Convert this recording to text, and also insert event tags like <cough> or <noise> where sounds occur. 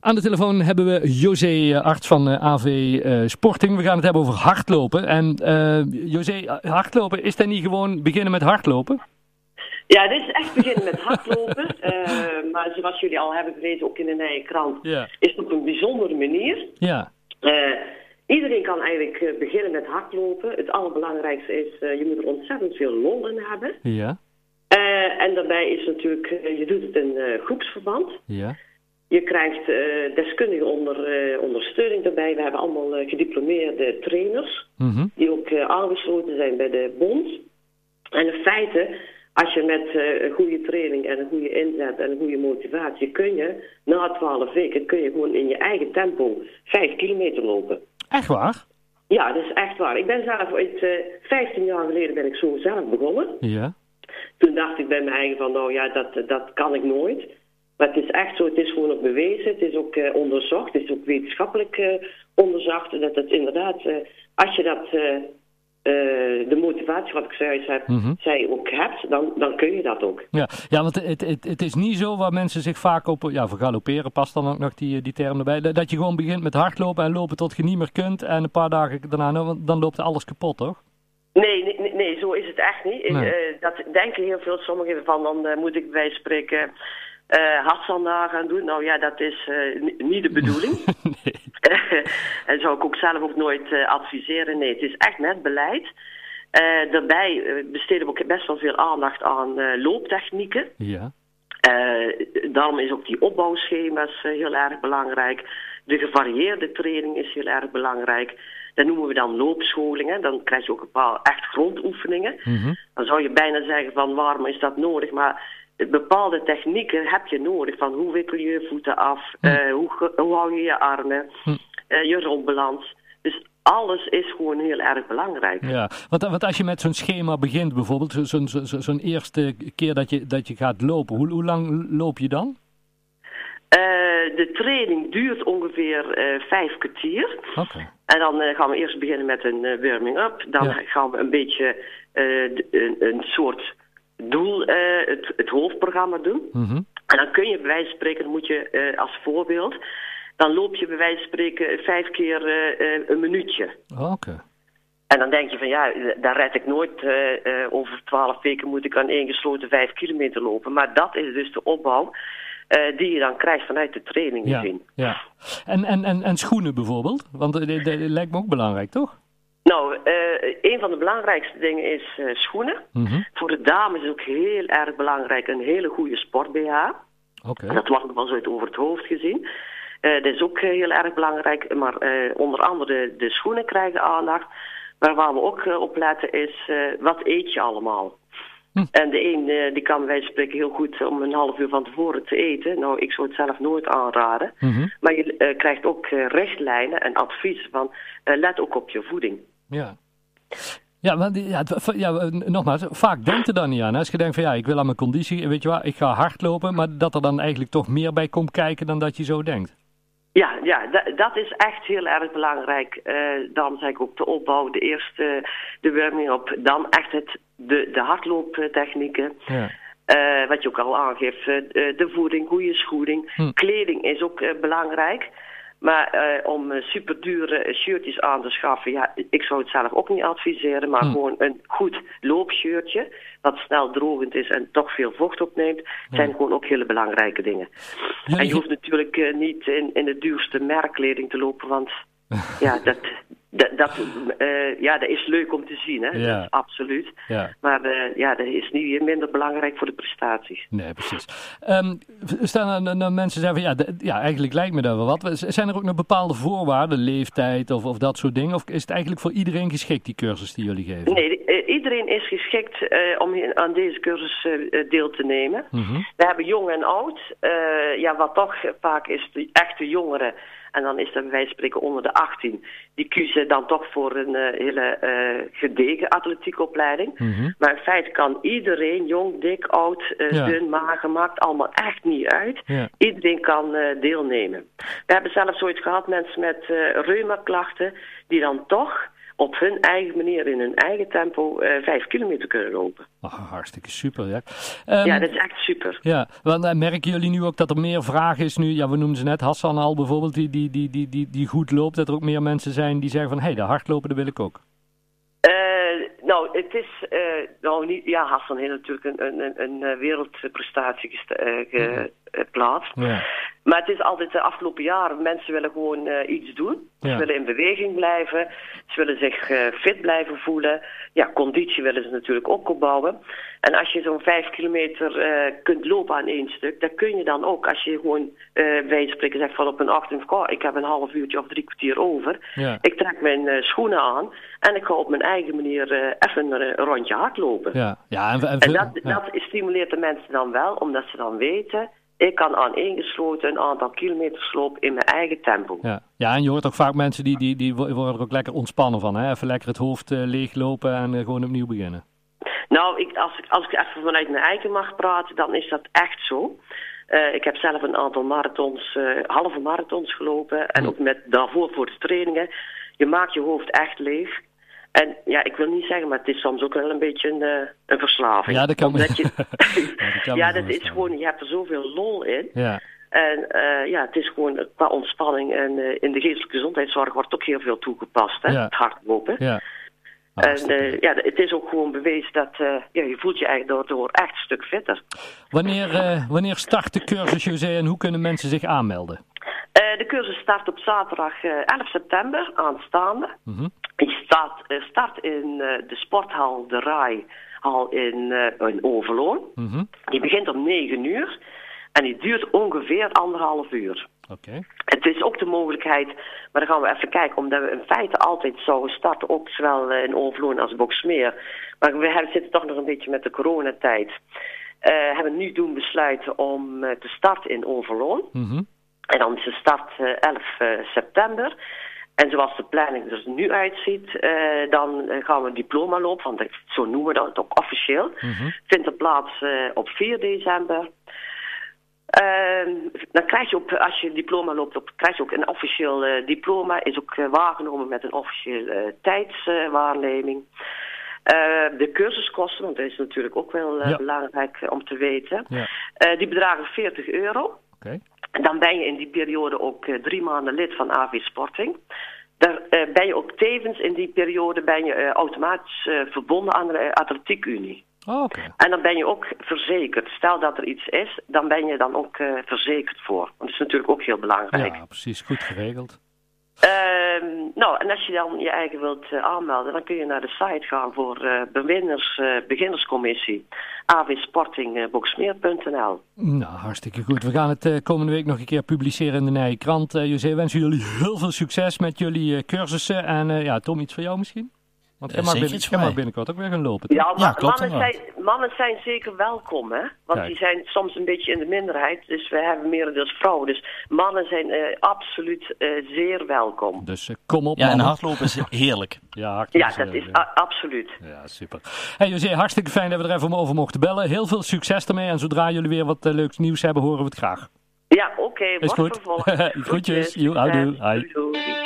Aan de telefoon hebben we José, arts van AV Sporting. We gaan het hebben over hardlopen. En José, hardlopen, is dat niet gewoon beginnen met hardlopen? Ja, dit is echt beginnen met hardlopen. <laughs> maar zoals jullie al hebben gelezen, ook in de Nije Krant, is het op een bijzondere manier. Ja. Iedereen kan eigenlijk beginnen met hardlopen. Het allerbelangrijkste is, je moet er ontzettend veel lol in hebben. Ja. En daarbij is natuurlijk, je doet het in groepsverband. Ja. Je krijgt deskundige onder, ondersteuning daarbij. We hebben allemaal gediplomeerde trainers, mm -hmm. die ook aangesloten zijn bij de bond. En in feite, als je met een goede training en een goede inzet en een goede motivatie, kun je na twaalf weken kun je gewoon in je eigen tempo vijf kilometer lopen. Echt waar? Ja, dat is echt waar. Ik ben zelf ooit, 15 jaar geleden ben ik zo zelf begonnen. Ja. Toen dacht ik bij mijn eigen van, nou ja, dat, dat kan ik nooit. Maar het is echt zo, het is gewoon ook bewezen, het is ook uh, onderzocht, het is ook wetenschappelijk uh, onderzocht. Dat het inderdaad, uh, als je dat, de motivatie wat ik zojuist heb, mm -hmm. zij ook hebt, dan, dan kun je dat ook. Ja, ja want het, het, het is niet zo waar mensen zich vaak op, ja, voor galopperen past dan ook nog die, die term erbij, dat je gewoon begint met hardlopen en lopen tot je niet meer kunt en een paar dagen daarna, dan loopt alles kapot, toch? Nee, nee, nee, zo is het echt niet. Nee. Uh, dat denken heel veel sommigen van, dan uh, moet ik bij spreken uh, hartstandaar gaan doen. Nou ja, dat is niet de bedoeling. <laughs> nee. <laughs> en zou ik ook zelf ook nooit adviseren. Nee, het is echt net beleid. daarbij besteden we ook best wel veel aandacht aan looptechnieken. Ja. daarom is ook die opbouwschema's heel erg belangrijk. De gevarieerde training is heel erg belangrijk. Dat noemen we dan loopscholingen. Dan krijg je ook een paar echt grondoefeningen. Mm -hmm. Dan zou je bijna zeggen van waarom is dat nodig? Maar bepaalde technieken heb je nodig. Van hoe wikkel je je voeten af? Hm. Uh, hoe, hoe hou je je armen? Hm. Uh, je rolbalans. Dus alles is gewoon heel erg belangrijk. Ja, want, want als je met zo'n schema begint bijvoorbeeld, zo'n zo, zo, zo eerste keer dat je, dat je gaat lopen, hoe, hoe lang loop je dan? Uh, de training duurt ongeveer uh, vijf kwartier. Okay. En dan uh, gaan we eerst beginnen met een warming-up. Dan Ja. gaan we een beetje een, een, soort doel, het, het, hoofdprogramma doen. Mm -hmm. En dan kun je bij wijze van spreken, dan moet je als voorbeeld... dan loop je bij wijze van spreken vijf keer een minuutje. Oké. Okay. En dan denk je van ja, daar red ik nooit. over twaalf weken moet ik aan één gesloten vijf kilometer lopen. Maar dat is dus de opbouw... Die je dan krijgt vanuit de training ja. Ja. En, en, en, en schoenen bijvoorbeeld? Want dat lijkt me ook belangrijk, toch? Nou, uh, een van de belangrijkste dingen is uh, schoenen. Mm -hmm. Voor de dames is ook heel erg belangrijk een hele goede sport-BH. Okay. Dat wordt nog wel zo over het hoofd gezien. dat is ook heel erg belangrijk. Maar onder andere de, schoenen krijgen aandacht. Maar waar we ook op letten is, wat eet je allemaal? Hm. En de een die kan wij spreken heel goed om een half uur van tevoren te eten. Nou, ik zou het zelf nooit aanraden. Mm -hmm. Maar je krijgt ook richtlijnen en advies van let ook op je voeding. Ja. Ja, maar ja, ja, nogmaals, vaak denkt er dan niet aan. Hè? Als je denkt van ja, ik wil aan mijn conditie, weet je wat, ik ga hardlopen. Maar dat er dan eigenlijk toch meer bij komt kijken dan dat je zo denkt. Ja, ja dat is echt heel erg belangrijk. Uh, dan zeg ik ook de opbouw, de eerste, de warming-up. Dan echt het, de, de hardlooptechnieken. Ja. Uh, wat je ook al aangeeft, uh, de voeding, goede schoeding. Hm. Kleding is ook belangrijk. Maar om super dure shirtjes aan te schaffen, ja, ik zou het zelf ook niet adviseren. Maar Hm. gewoon een goed loopshirtje, wat snel drogend is en toch veel vocht opneemt, zijn gewoon ook hele belangrijke dingen. En je hoeft natuurlijk uh, niet in, in de duurste merkkleding te lopen, want <laughs> ja, dat, dat, dat, uh, ja, dat is leuk om te zien, hè? Ja. Dat is absoluut. Ja. Maar uh, ja, dat is niet minder belangrijk voor de prestaties. Nee, precies. Um, staan er nou mensen zeggen van ja, ja, eigenlijk lijkt me dat wel wat. Zijn er ook nog bepaalde voorwaarden, leeftijd of, of dat soort dingen? Of is het eigenlijk voor iedereen geschikt, die cursus die jullie geven? Nee, iedereen is geschikt om aan deze cursus deel te nemen. Mm -hmm. We hebben jong en oud. ja, wat toch vaak is, de echte jongeren. En dan is wijze van spreken onder de 18. Die kiezen dan toch voor een uh, hele uh, gedegen atletiekopleiding. Mm -hmm. Maar in feite kan iedereen, jong, dik, oud, uh, Ja. dun, mager, maakt allemaal echt niet uit. Ja. Iedereen kan deelnemen. We hebben zelfs ooit gehad mensen met reumaklachten die dan toch op hun eigen manier, in hun eigen tempo, uh, vijf kilometer kunnen lopen. Oh, hartstikke super, ja. Um, ja, dat is echt super. Ja, want uh, merken jullie nu ook dat er meer vraag is nu? Ja, we noemden ze net Hassan al bijvoorbeeld, die, die, die, die, die, die goed loopt. Dat er ook meer mensen zijn die zeggen van, hé, hey, de hardlopen, dat wil ik ook. Nou, het is, nou niet, ja, Hassan heeft natuurlijk een, een, een, een wereldprestatie geplaatst. Ja. Maar het is altijd de afgelopen jaren, mensen willen gewoon uh, iets doen. Ze willen in beweging blijven. Ze willen zich uh, fit blijven voelen. Ja, conditie willen ze natuurlijk ook opbouwen. En als je zo'n vijf kilometer uh, kunt lopen aan één stuk, dan kun je dan ook, als je gewoon bij spreken zegt van op een achtend, oh, ik heb een half uurtje of drie kwartier over. Ja. Ik trek mijn schoenen aan en ik ga op mijn eigen manier even een rondje hardlopen. Ja. Ja, en, en, en dat, dat stimuleert de mensen dan wel, omdat ze dan weten ik kan aan ingesloten een aantal kilometers lopen in mijn eigen tempo. Ja, ja en je hoort ook vaak mensen die, die, die worden er ook lekker ontspannen van. Hè? Even lekker het hoofd uh, leeglopen en uh, gewoon opnieuw beginnen. Nou, ik, als, ik, als ik even vanuit mijn eigen mag praten, dan is dat echt zo. Uh, ik heb zelf een aantal marathons, halve marathons gelopen. En ook met daarvoor voor de trainingen. Je maakt je hoofd echt leeg. En ja, ik wil niet zeggen, maar het is soms ook wel een beetje een, uh, een verslaving. Ja, dat kan Omdat je, <laughs> ja, dat, <laughs> ja, dat is gewoon, je hebt er zoveel lol in. Ja. En uh, ja, het is gewoon qua ontspanning en uh, in de geestelijke gezondheidszorg wordt ook heel veel toegepast, hè, ja. het hardlopen. Ja. Oh, en ja, het is ook gewoon bewezen dat ja, je voelt je eigenlijk daardoor echt een stuk fitter. Wanneer, wanneer start de cursus, José, en hoe kunnen mensen zich aanmelden? De cursus start op zaterdag 11 september aanstaande. Mm die start, eh, start in eh, de sporthal De Rai hal in, uh, in Overloon. Mhm. Die begint om 9 uur en die duurt ongeveer anderhalf uur. Okay. Het is ook de mogelijkheid, maar dan gaan we even kijken, omdat we in feite altijd zouden starten, ook zowel in Overloon als Boksmeer. Maar we hebben, zitten toch nog een beetje met de coronatijd. Uh, hebben nu doen besluiten om te starten in Overloon. Mm En dan is de start 11 september. En zoals de planning er nu uitziet, uh, dan eh, gaan we een diploma lopen, want zo noemen we dat ook officieel. Mm Vindt er plaats uh, op 4 december. Uh, dan krijg je ook, als je diploma loopt, op, krijg je ook een officieel diploma. Is ook waargenomen met een officiële tijdswaarneming. de cursuskosten, want dat is natuurlijk ook wel belangrijk om te weten. Ja. die bedragen 40 euro. Okay. Dan ben je in die periode ook uh, drie maanden lid van AV Sporting. Daar uh, ben je ook tevens in die periode ben je, uh, automatisch verbonden aan de Atletiekunie. Oh, okay. En dan ben je ook verzekerd. Stel dat er iets is, dan ben je dan ook verzekerd voor. Want dat is natuurlijk ook heel belangrijk. Ja, precies. Goed geregeld. Uh, nou, en als je dan je eigen wilt uh, aanmelden, dan kun je naar de site gaan voor uh, beginnerscommissie avsportingboxmeer.nl. Nou, hartstikke goed. We gaan het komende week nog een keer publiceren in de Nije Krant. José, wensen jullie heel veel succes met jullie cursussen. En ja, Tom, iets voor jou misschien? Want mag, mag binnenkort ook weer gaan lopen. Ja, ja klopt mannen, zijn, mannen zijn zeker welkom, hè? Want die zijn soms een beetje in de minderheid. Dus we hebben merendeels vrouwen. Dus mannen zijn uh, absoluut uh, zeer welkom. Dus uh, kom op, Ja, en hardlopen is <laughs> heerlijk. ja, ja, dat is absoluut. Ja, super. Hey José, hartstikke fijn dat we er even over mochten bellen. Heel veel succes ermee. En zodra jullie weer wat leuks nieuws hebben, horen we het graag. Ja, oké. Okay, is goed. <laughs> Groetjes. Houdoe. Hi.